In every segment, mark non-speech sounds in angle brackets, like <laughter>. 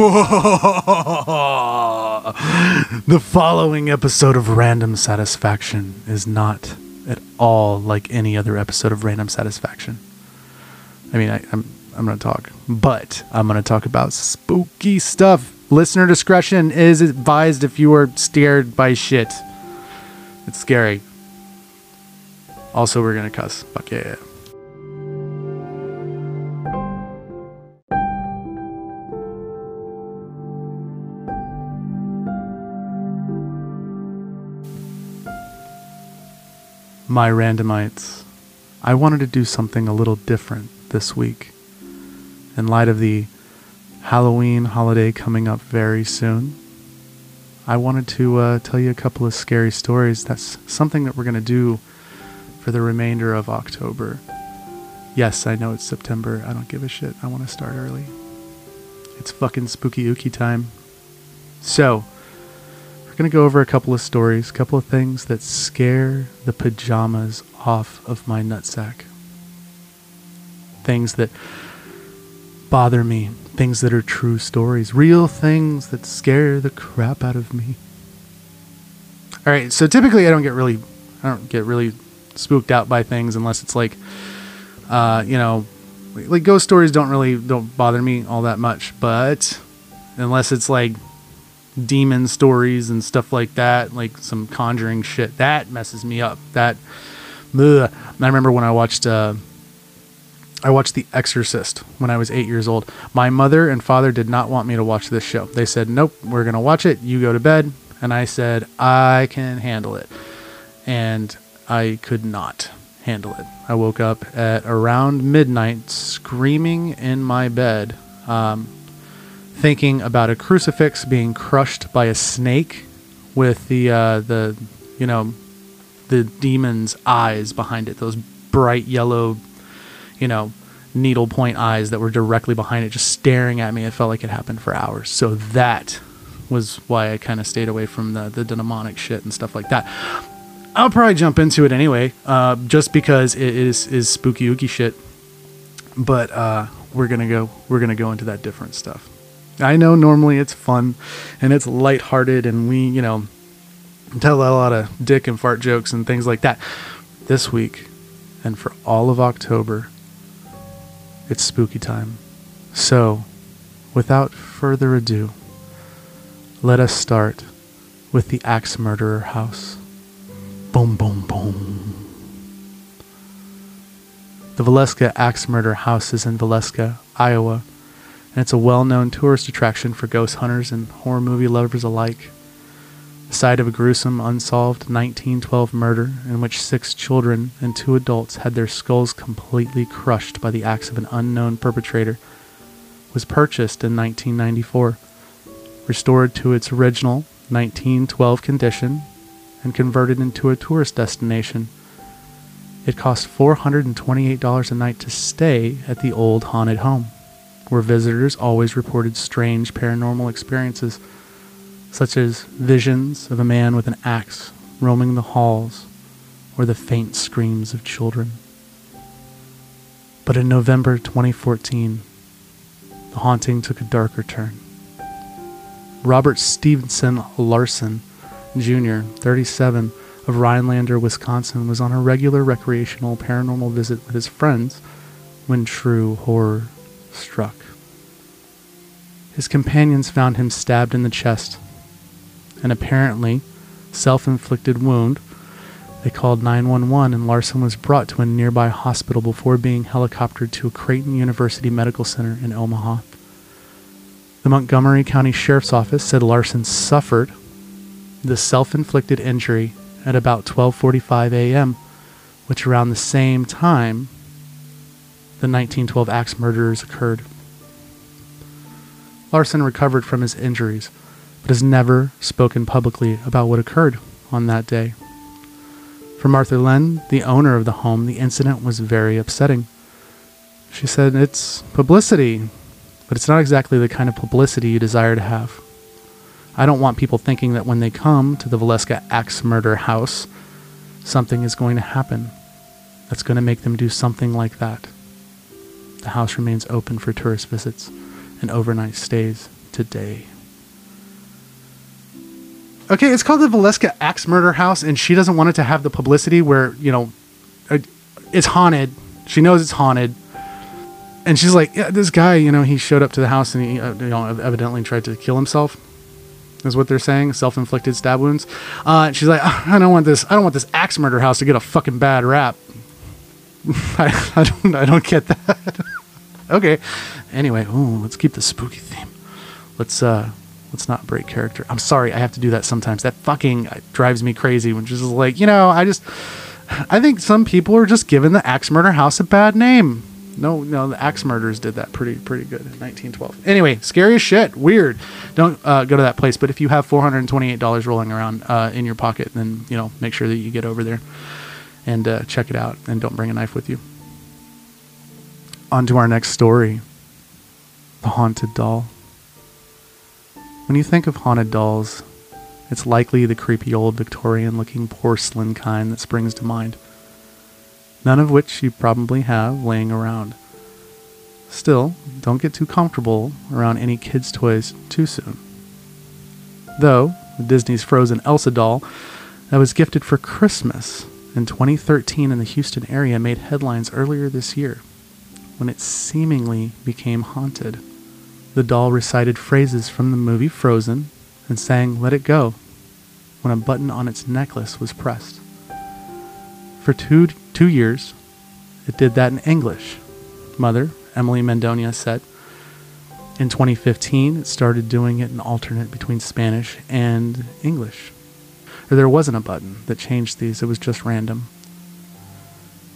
<laughs> the following episode of Random Satisfaction is not at all like any other episode of Random Satisfaction. I mean, I, I'm I'm going to talk, but I'm to talk about spooky stuff. Listener discretion is advised if you are scared by shit. It's scary. Also, we're to cuss. Fuck yeah. My randomites. I wanted to do something a little different this week. In light of the Halloween holiday coming up very soon, I wanted to uh, tell you a couple of scary stories. That's something that we're going to do for the remainder of October. Yes, I know it's September. I don't give a shit. I want to start early. It's fucking spooky ooky time. So, going to go over a couple of stories, a couple of things that scare the pajamas off of my nutsack. Things that bother me, things that are true stories, real things that scare the crap out of me. All right, so typically I don't get really I don't get really spooked out by things unless it's like uh, you know, like ghost stories don't really don't bother me all that much, but unless it's like demon stories and stuff like that, like some conjuring shit, that messes me up. That ugh. I remember when I watched uh, I watched The Exorcist when I was eight years old. My mother and father did not want me to watch this show. They said, "Nope, we're gonna watch it. You go to bed." And I said, "I can handle it," and I could not handle it. I woke up at around midnight, screaming in my bed, um, thinking about a crucifix being crushed by a snake with the uh, the you know the demon's eyes behind it. Those bright yellow you know, needlepoint eyes that were directly behind it, just staring at me. It felt like it happened for hours. So that was why I kind of stayed away from the, the demonic shit and stuff like that. I'll probably jump into it anyway, uh, just because it is is spooky ooky shit. But uh, we're gonna go we're gonna go into that different stuff. I know normally it's fun and it's lighthearted and we you know tell a lot of dick and fart jokes and things like that. This week and for all of October, it's spooky time. So, without further ado, let us start with the Axe Murderer House. Boom, boom, boom. The Villisca Axe Murder House is in Villisca, Iowa, and it's a well known tourist attraction for ghost hunters and horror movie lovers alike the site of a gruesome, unsolved 1912 murder in which six children and two adults had their skulls completely crushed by the axe of an unknown perpetrator, was purchased in 1994, restored to its original 1912 condition, and converted into a tourist destination. It cost $428 a night to stay at the old haunted home, where visitors always reported strange paranormal experiences such as visions of a man with an axe roaming the halls or the faint screams of children. But in November 2014, the haunting took a darker turn. Robert Stevenson Larson Jr., 37, of Rhinelander, Wisconsin, was on a regular recreational paranormal visit with his friends when true horror struck. His companions found him stabbed in the chest an apparently self inflicted wound. They called 911 and Larson was brought to a nearby hospital before being helicoptered to Creighton University Medical Center in Omaha. The Montgomery County Sheriff's Office said Larson suffered the self-inflicted injury at about 12:45 a.m., which around the same time the 1912 axe murders occurred. Larson recovered from his injuries but has never spoken publicly about what occurred on that day. For Martha Linn, the owner of the home, the incident was very upsetting. She said, It's publicity, but it's not exactly the kind of publicity you desire to have. I don't want people thinking that when they come to the Villisca Axe Murder House, something is going to happen that's going to make them do something like that. The house remains open for tourist visits and overnight stays today. Okay, it's called the Villisca Axe Murder House, and she doesn't want it to have the publicity where, you know, uh, it's haunted. She knows it's haunted. And she's like, yeah, this guy, you know, he showed up to the house and he, uh, you know, evidently tried to kill himself. Is what they're saying, self-inflicted stab wounds. Uh, she's like, I don't want this. I don't want this axe murder house to get a fucking bad rap. <laughs> I, I don't. I don't get that. <laughs> okay. Anyway, ooh, let's keep the spooky theme. Let's uh, let's not break character. I'm sorry, I have to do that sometimes. That fucking drives me crazy. When she's like, you know, I just, I think some people are just giving the axe murder house a bad name. No, no, the axe murders did that pretty, pretty good in 1912. Anyway, scary as shit. Weird. Don't uh, go to that place. But if you have 428 dollars rolling around uh, in your pocket, then you know make sure that you get over there and uh, check it out, and don't bring a knife with you. On to our next story: the haunted doll. When you think of haunted dolls, it's likely the creepy old Victorian looking porcelain kind that springs to mind. None of which you probably have laying around. Still, don't get too comfortable around any kids' toys too soon. Though, the Disney's Frozen Elsa doll that was gifted for Christmas in 2013 in the Houston area made headlines earlier this year when it seemingly became haunted. The doll recited phrases from the movie Frozen and sang Let It Go when a button on its necklace was pressed. For two, two years, it did that in English. Mother, Emily Mendonia, said. In 2015, it started doing it in alternate between Spanish and English. There wasn't a button that changed these, it was just random.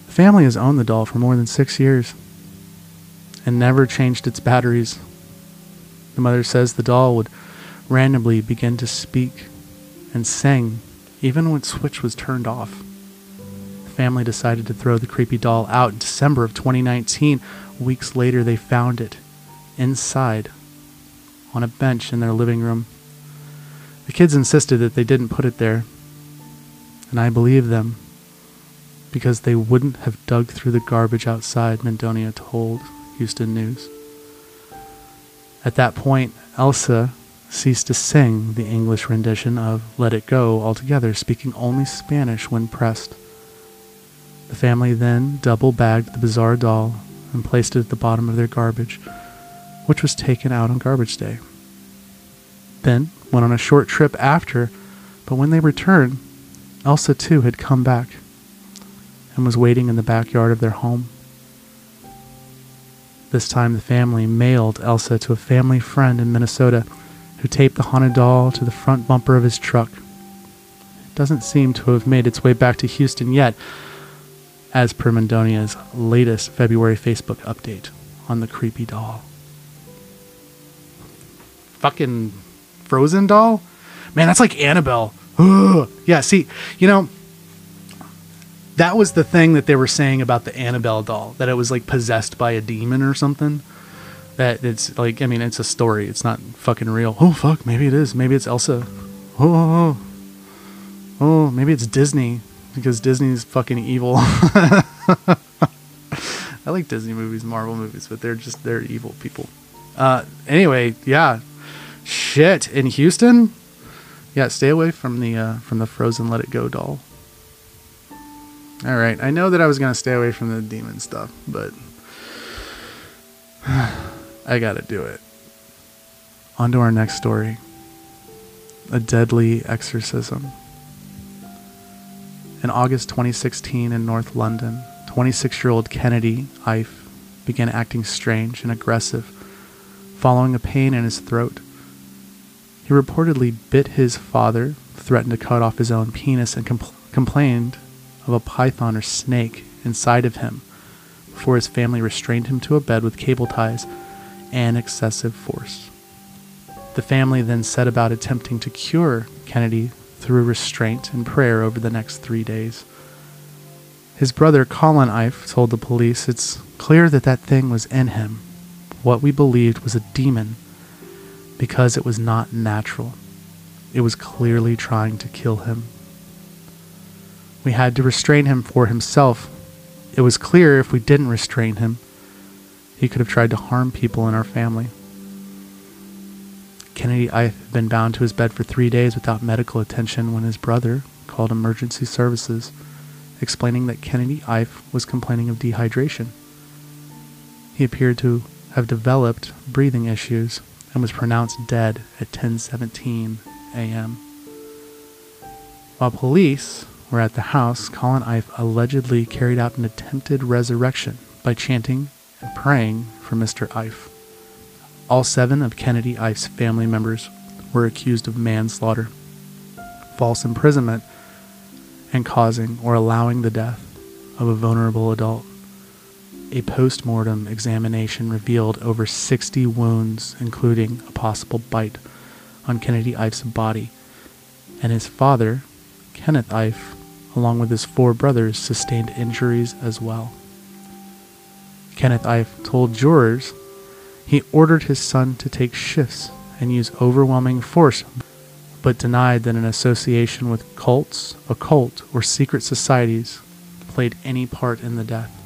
The family has owned the doll for more than six years and never changed its batteries the mother says the doll would randomly begin to speak and sing even when switch was turned off. The family decided to throw the creepy doll out in December of 2019. Weeks later, they found it inside on a bench in their living room. The kids insisted that they didn't put it there, and I believe them because they wouldn't have dug through the garbage outside, Mendonia told Houston News. At that point, Elsa ceased to sing the English rendition of Let It Go altogether, speaking only Spanish when pressed. The family then double bagged the bizarre doll and placed it at the bottom of their garbage, which was taken out on garbage day. Then went on a short trip after, but when they returned, Elsa too had come back and was waiting in the backyard of their home. This time, the family mailed Elsa to a family friend in Minnesota who taped the haunted doll to the front bumper of his truck. It doesn't seem to have made its way back to Houston yet, as per Mendonia's latest February Facebook update on the creepy doll. Fucking frozen doll? Man, that's like Annabelle. Ugh. Yeah, see, you know, that was the thing that they were saying about the Annabelle doll that it was like possessed by a demon or something. That it's like I mean it's a story. It's not fucking real. Oh fuck, maybe it is. Maybe it's Elsa. Oh, oh, oh, oh maybe it's Disney because Disney's fucking evil. <laughs> I like Disney movies, Marvel movies, but they're just they're evil people. Uh, anyway, yeah, shit in Houston. Yeah, stay away from the uh, from the Frozen Let It Go doll. All right, I know that I was gonna stay away from the demon stuff, but <sighs> I gotta do it. On to our next story a deadly exorcism. In August 2016 in North London, 26 year old Kennedy Ife began acting strange and aggressive following a pain in his throat. He reportedly bit his father, threatened to cut off his own penis, and compl- complained of a python or snake inside of him before his family restrained him to a bed with cable ties and excessive force. The family then set about attempting to cure Kennedy through restraint and prayer over the next three days. His brother Colin Ife told the police it's clear that that thing was in him, what we believed was a demon, because it was not natural. It was clearly trying to kill him. We had to restrain him for himself. It was clear if we didn't restrain him, he could have tried to harm people in our family. Kennedy Ife had been bound to his bed for three days without medical attention when his brother called emergency services, explaining that Kennedy Ife was complaining of dehydration. He appeared to have developed breathing issues and was pronounced dead at 10:17 a.m. While police were at the house, Colin Ife allegedly carried out an attempted resurrection by chanting and praying for Mr. Ife. All seven of Kennedy Ife's family members were accused of manslaughter, false imprisonment, and causing or allowing the death of a vulnerable adult. A post mortem examination revealed over 60 wounds, including a possible bite, on Kennedy Ife's body, and his father, Kenneth Ife, along with his four brothers, sustained injuries as well. Kenneth Ife told jurors he ordered his son to take shifts and use overwhelming force, but denied that an association with cults, occult, or secret societies played any part in the death.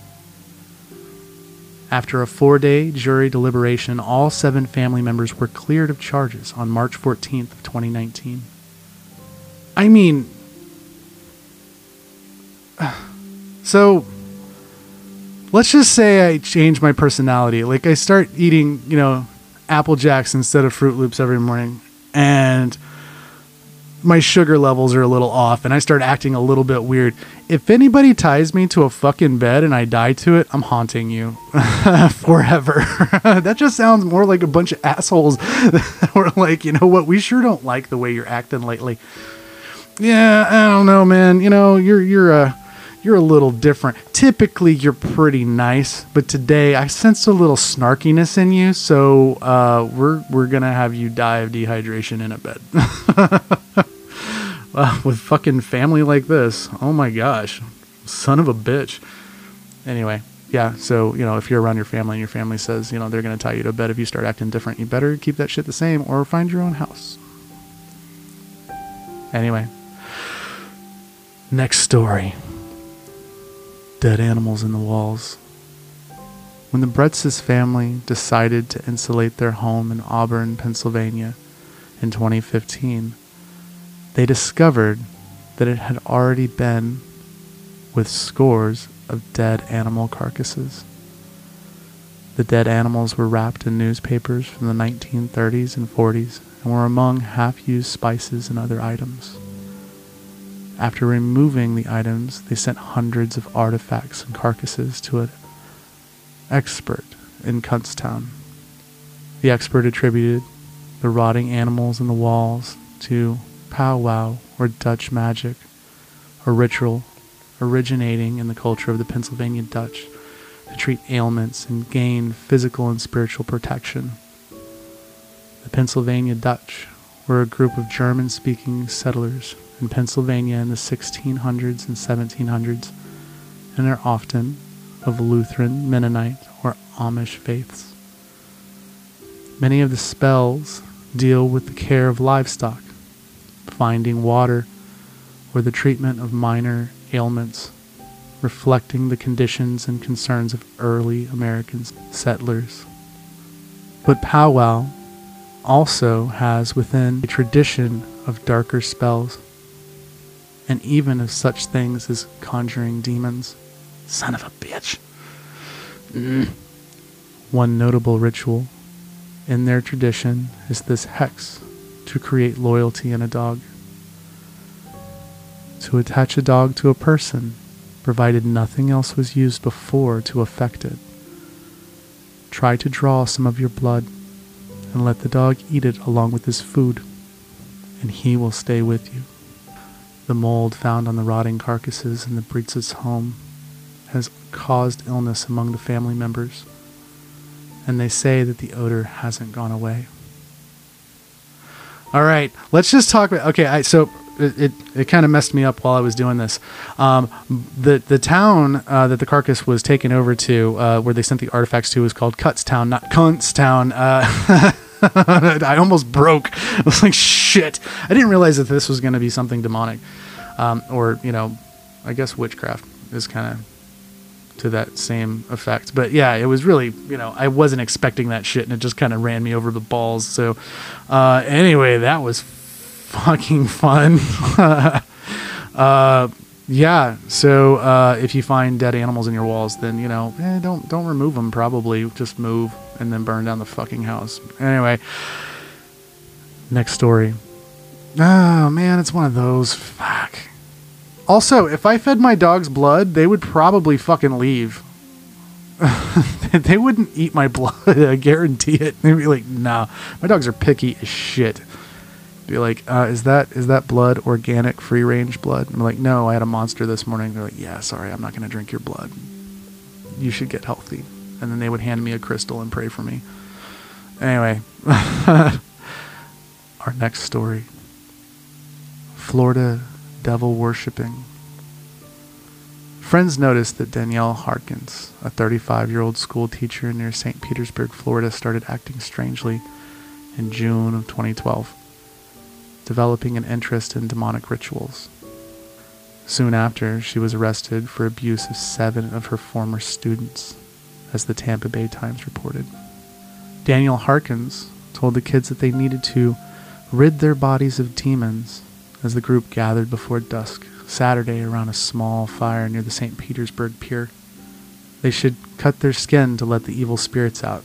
After a four day jury deliberation, all seven family members were cleared of charges on March 14th of 2019. I mean, <sighs> so let's just say I change my personality. Like I start eating, you know, Apple Jacks instead of Fruit Loops every morning, and my sugar levels are a little off, and I start acting a little bit weird. If anybody ties me to a fucking bed and I die to it, I'm haunting you <laughs> forever. <laughs> that just sounds more like a bunch of assholes <laughs> that were like, you know what, we sure don't like the way you're acting lately. Yeah, I don't know, man. You know, you're you're a you're a little different. Typically, you're pretty nice, but today I sense a little snarkiness in you. So uh, we're we're gonna have you die of dehydration in a bed. Uh, with fucking family like this, oh my gosh, son of a bitch. Anyway, yeah. So you know, if you're around your family and your family says you know they're gonna tie you to bed if you start acting different, you better keep that shit the same or find your own house. Anyway, next story dead animals in the walls. When the Bretzes family decided to insulate their home in Auburn, Pennsylvania in 2015, they discovered that it had already been with scores of dead animal carcasses. The dead animals were wrapped in newspapers from the 1930s and 40s and were among half used spices and other items. After removing the items, they sent hundreds of artifacts and carcasses to an expert in Kutztown. The expert attributed the rotting animals in the walls to powwow or Dutch magic, a ritual originating in the culture of the Pennsylvania Dutch to treat ailments and gain physical and spiritual protection. The Pennsylvania Dutch were a group of German speaking settlers in Pennsylvania in the 1600s and 1700s, and are often of Lutheran, Mennonite, or Amish faiths. Many of the spells deal with the care of livestock, finding water, or the treatment of minor ailments, reflecting the conditions and concerns of early American settlers. But powwow also has within a tradition of darker spells and even of such things as conjuring demons. Son of a bitch. Mm. One notable ritual in their tradition is this hex to create loyalty in a dog. To attach a dog to a person, provided nothing else was used before to affect it. Try to draw some of your blood and let the dog eat it along with his food, and he will stay with you. The mold found on the rotting carcasses in the Bretzes' home has caused illness among the family members, and they say that the odor hasn't gone away. All right, let's just talk about. Okay, I, so it, it, it kind of messed me up while I was doing this. Um, the the town uh, that the carcass was taken over to, uh, where they sent the artifacts to, was called Kutztown, not Kuntstown. Uh, <laughs> I almost broke. I was like, shit. I didn't realize that this was going to be something demonic. Um, or, you know, I guess witchcraft is kind of to that same effect. But yeah, it was really, you know, I wasn't expecting that shit and it just kind of ran me over the balls. So, uh, anyway, that was fucking <laughs> fun. <laughs> uh, yeah. So, uh, if you find dead animals in your walls, then, you know, eh, don't, don't remove them probably. Just move and then burn down the fucking house. Anyway, next story. Oh man, it's one of those. Also, if I fed my dogs blood, they would probably fucking leave. <laughs> they wouldn't eat my blood. <laughs> I guarantee it. They'd be like, "Nah, my dogs are picky as shit." Be like, uh, "Is that is that blood organic, free range blood?" I'm like, "No, I had a monster this morning." They're like, "Yeah, sorry, I'm not gonna drink your blood. You should get healthy." And then they would hand me a crystal and pray for me. Anyway, <laughs> our next story. Florida devil worshipping. Friends noticed that Danielle Harkins, a 35 year old school teacher near St. Petersburg, Florida, started acting strangely in June of 2012, developing an interest in demonic rituals. Soon after, she was arrested for abuse of seven of her former students, as the Tampa Bay Times reported. Danielle Harkins told the kids that they needed to rid their bodies of demons as the group gathered before dusk Saturday around a small fire near the St. Petersburg Pier. They should cut their skin to let the evil spirits out,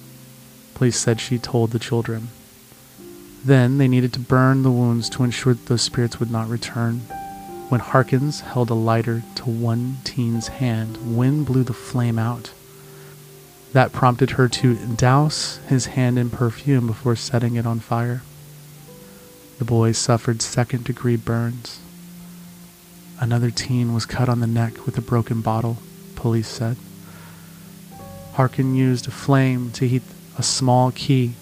police said she told the children. Then they needed to burn the wounds to ensure that those spirits would not return. When Harkins held a lighter to one teen's hand, wind blew the flame out. That prompted her to douse his hand in perfume before setting it on fire. The boy suffered second degree burns. Another teen was cut on the neck with a broken bottle, police said. Harkin used a flame to heat a small key,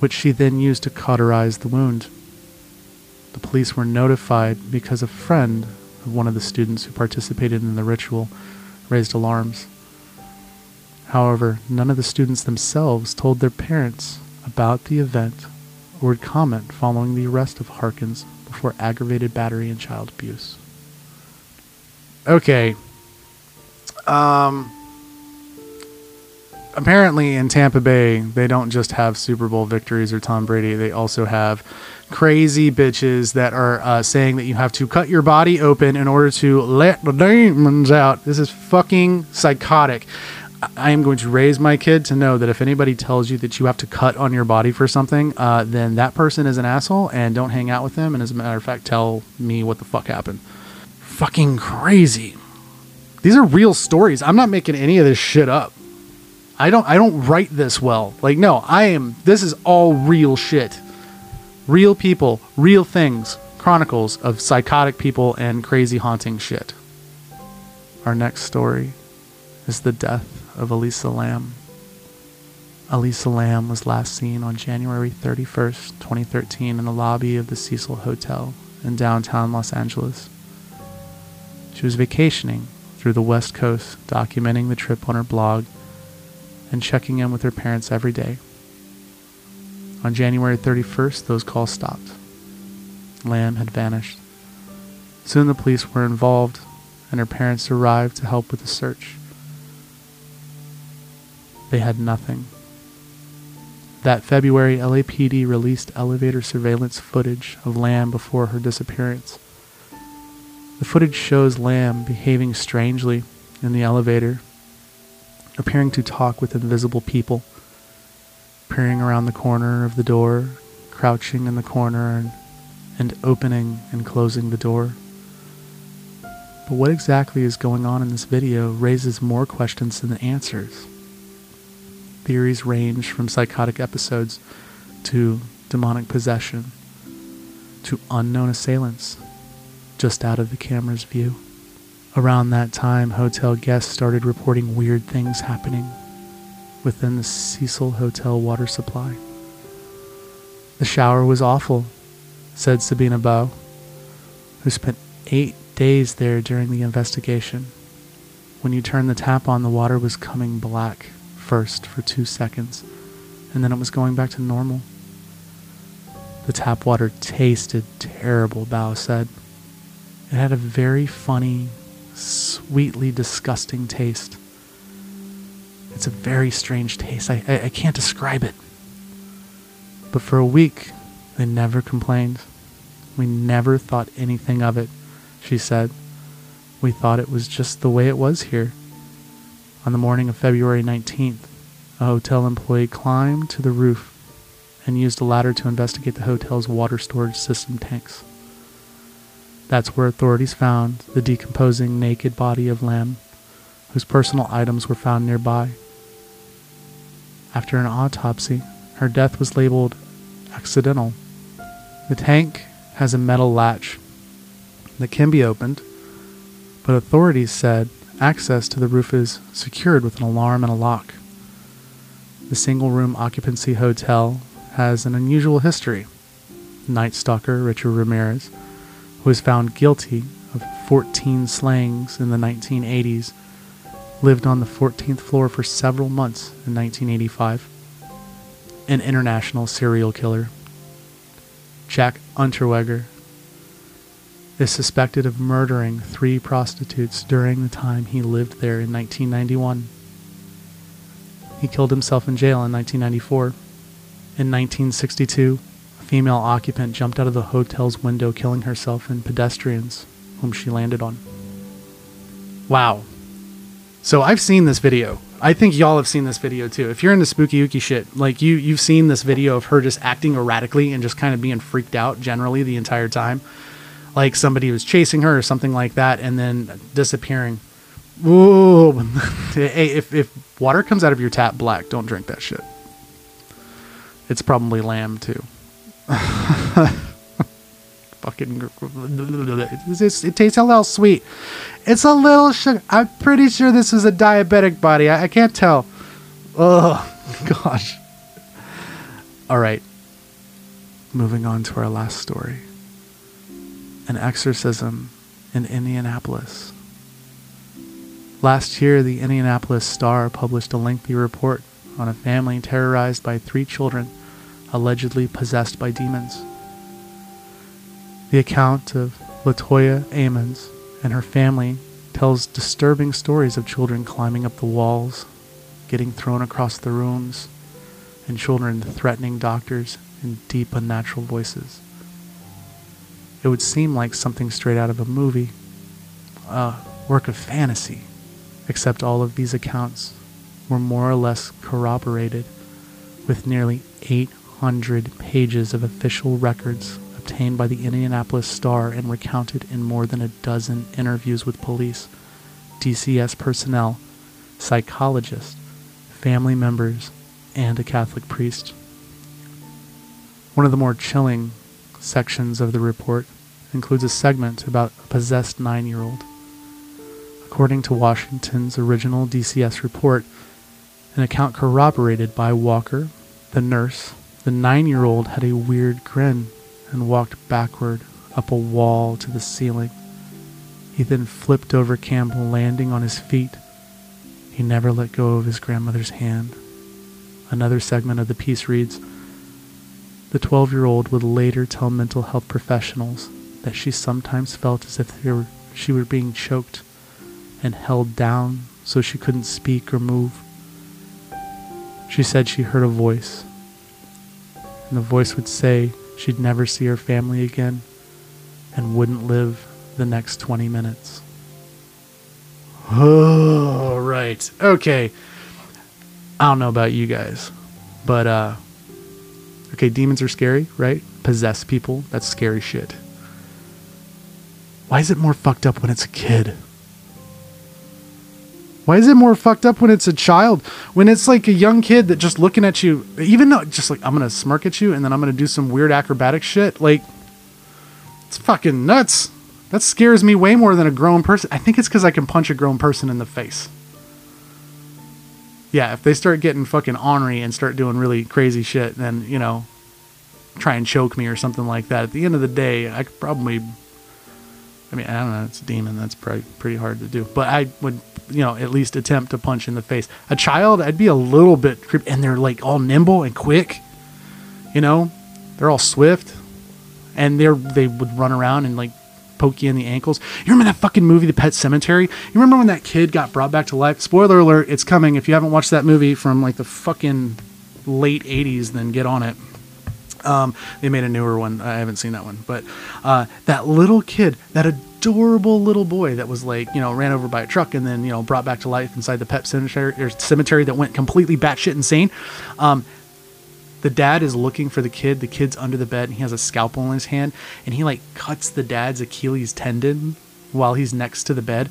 which she then used to cauterize the wound. The police were notified because a friend of one of the students who participated in the ritual raised alarms. However, none of the students themselves told their parents about the event or would comment following the arrest of Harkins for aggravated battery and child abuse. Okay. Um apparently in Tampa Bay, they don't just have Super Bowl victories or Tom Brady. They also have crazy bitches that are uh, saying that you have to cut your body open in order to let the demons out. This is fucking psychotic. I am going to raise my kid to know that if anybody tells you that you have to cut on your body for something, uh, then that person is an asshole and don't hang out with them. And as a matter of fact, tell me what the fuck happened. Fucking crazy. These are real stories. I'm not making any of this shit up. I don't I don't write this well. Like no, I am this is all real shit. Real people, real things, chronicles of psychotic people and crazy haunting shit. Our next story is the death of Elisa Lam. Elisa Lam was last seen on January 31st, 2013, in the lobby of the Cecil Hotel in downtown Los Angeles. She was vacationing through the West Coast, documenting the trip on her blog and checking in with her parents every day. On January 31st, those calls stopped. Lam had vanished. Soon the police were involved, and her parents arrived to help with the search. They had nothing. That February, LAPD released elevator surveillance footage of Lam before her disappearance. The footage shows Lam behaving strangely in the elevator, appearing to talk with invisible people, peering around the corner of the door, crouching in the corner, and, and opening and closing the door. But what exactly is going on in this video raises more questions than answers theories range from psychotic episodes to demonic possession to unknown assailants just out of the camera's view. Around that time, hotel guests started reporting weird things happening within the Cecil Hotel water supply. The shower was awful, said Sabina Bow, who spent eight days there during the investigation. When you turned the tap on, the water was coming black first for two seconds, and then it was going back to normal. The tap water tasted terrible, Bao said. It had a very funny, sweetly disgusting taste. It's a very strange taste. I, I, I can't describe it. But for a week, they never complained. We never thought anything of it, she said. We thought it was just the way it was here. On the morning of February 19th, a hotel employee climbed to the roof and used a ladder to investigate the hotel's water storage system tanks. That's where authorities found the decomposing naked body of Lam, whose personal items were found nearby. After an autopsy, her death was labeled accidental. The tank has a metal latch that can be opened, but authorities said access to the roof is secured with an alarm and a lock. The single room occupancy hotel has an unusual history. Night Stalker Richard Ramirez, who was found guilty of 14 slayings in the 1980s, lived on the 14th floor for several months in 1985. An international serial killer, Jack Unterweger, is suspected of murdering three prostitutes during the time he lived there in 1991. He killed himself in jail in 1994. In 1962, a female occupant jumped out of the hotel's window, killing herself and pedestrians whom she landed on. Wow. So I've seen this video. I think y'all have seen this video too. If you're into spooky ooky shit, like you you've seen this video of her just acting erratically and just kind of being freaked out generally the entire time. Like somebody was chasing her or something like that and then disappearing. Ooh. <laughs> hey, if if water comes out of your tap black, don't drink that shit. It's probably lamb too. <laughs> Fucking <laughs> it, tastes a little sweet. It's a little sugar. I'm pretty sure this is a diabetic body. I, I can't tell. Oh gosh. All right. Moving on to our last story. An exorcism in Indianapolis. Last year, the Indianapolis Star published a lengthy report on a family terrorized by three children allegedly possessed by demons. The account of Latoya Ammons and her family tells disturbing stories of children climbing up the walls, getting thrown across the rooms, and children threatening doctors in deep, unnatural voices. It would seem like something straight out of a movie, a work of fantasy, except all of these accounts were more or less corroborated with nearly 800 pages of official records obtained by the Indianapolis Star and recounted in more than a dozen interviews with police, DCS personnel, psychologists, family members, and a Catholic priest. One of the more chilling sections of the report includes a segment about a possessed nine year old. According to Washington's original DCS report, an account corroborated by Walker, the nurse, the nine year old had a weird grin and walked backward up a wall to the ceiling. He then flipped over Campbell, landing on his feet. He never let go of his grandmother's hand. Another segment of the piece reads The 12 year old would later tell mental health professionals that she sometimes felt as if were, she were being choked and held down so she couldn't speak or move. She said she heard a voice, and the voice would say, she'd never see her family again and wouldn't live the next 20 minutes. Oh, right. Okay. I don't know about you guys, but, uh, okay, demons are scary, right? Possess people, that's scary shit. Why is it more fucked up when it's a kid? Why is it more fucked up when it's a child? When it's like a young kid that just looking at you, even though just like I'm gonna smirk at you and then I'm gonna do some weird acrobatic shit. Like it's fucking nuts. That scares me way more than a grown person. I think it's because I can punch a grown person in the face. Yeah, if they start getting fucking ornery and start doing really crazy shit, then you know, try and choke me or something like that. At the end of the day, I could probably. I mean, I don't know. It's a demon. That's probably pretty hard to do. But I would you know, at least attempt to punch in the face. A child, I'd be a little bit creepy, and they're like all nimble and quick. You know, they're all swift, and they're they would run around and like poke you in the ankles. You remember that fucking movie, The Pet Cemetery? You remember when that kid got brought back to life? Spoiler alert, it's coming. If you haven't watched that movie from like the fucking late 80s, then get on it. Um, they made a newer one. I haven't seen that one, but uh, that little kid, that adorable little boy that was like, you know, ran over by a truck and then you know brought back to life inside the pet cemetery or cemetery that went completely batshit insane. Um, the dad is looking for the kid. The kid's under the bed and he has a scalpel in his hand and he like cuts the dad's Achilles tendon while he's next to the bed.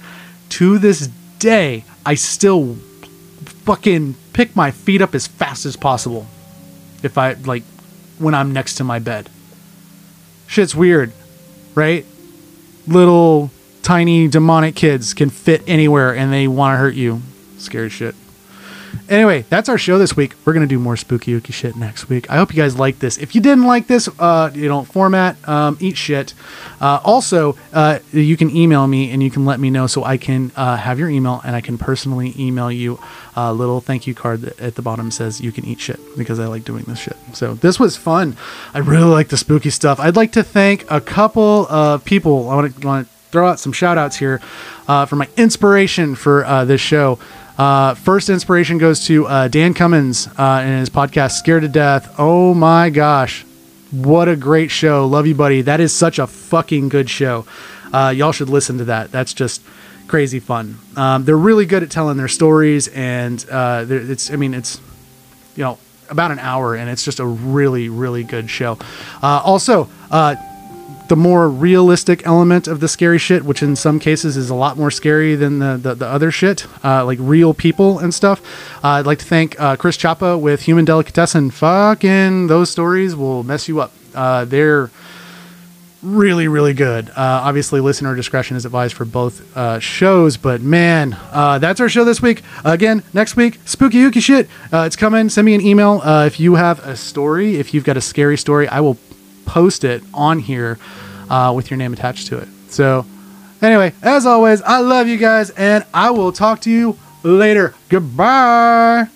To this day, I still fucking pick my feet up as fast as possible if I like when I'm next to my bed. Shit's weird, right? Little tiny demonic kids can fit anywhere and they want to hurt you. Scary shit. Anyway, that's our show this week. We're gonna do more spooky ooky shit next week. I hope you guys like this. If you didn't like this, uh, you know, format, um, eat shit. Uh, also, uh, you can email me and you can let me know so I can uh, have your email and I can personally email you a little thank you card that at the bottom says you can eat shit because I like doing this shit. So this was fun. I really like the spooky stuff. I'd like to thank a couple of people. I want to, want to throw out some shout outs here uh, for my inspiration for uh, this show. Uh, first inspiration goes to uh, Dan Cummins uh, and his podcast Scared to Death. Oh my gosh, what a great show! Love you, buddy. That is such a fucking good show. Uh, y'all should listen to that. That's just crazy fun. Um, they're really good at telling their stories, and uh, it's I mean it's you know about an hour, and it's just a really really good show. Uh, also. The more realistic element of the scary shit, which in some cases is a lot more scary than the, the, the other shit, uh, like real people and stuff. Uh, I'd like to thank uh, Chris Chapa with Human Delicatessen. Fucking those stories will mess you up. Uh, they're really, really good. Uh, obviously, listener discretion is advised for both uh, shows, but man, that's our show this week. Again, next week, Spooky Yuki shit. It's coming. Send me an email if you have a story. If you've got a scary story, I will post it on here uh, with your name attached to it. So, anyway, as always, I love you guys, and I will talk to you later. Goodbye.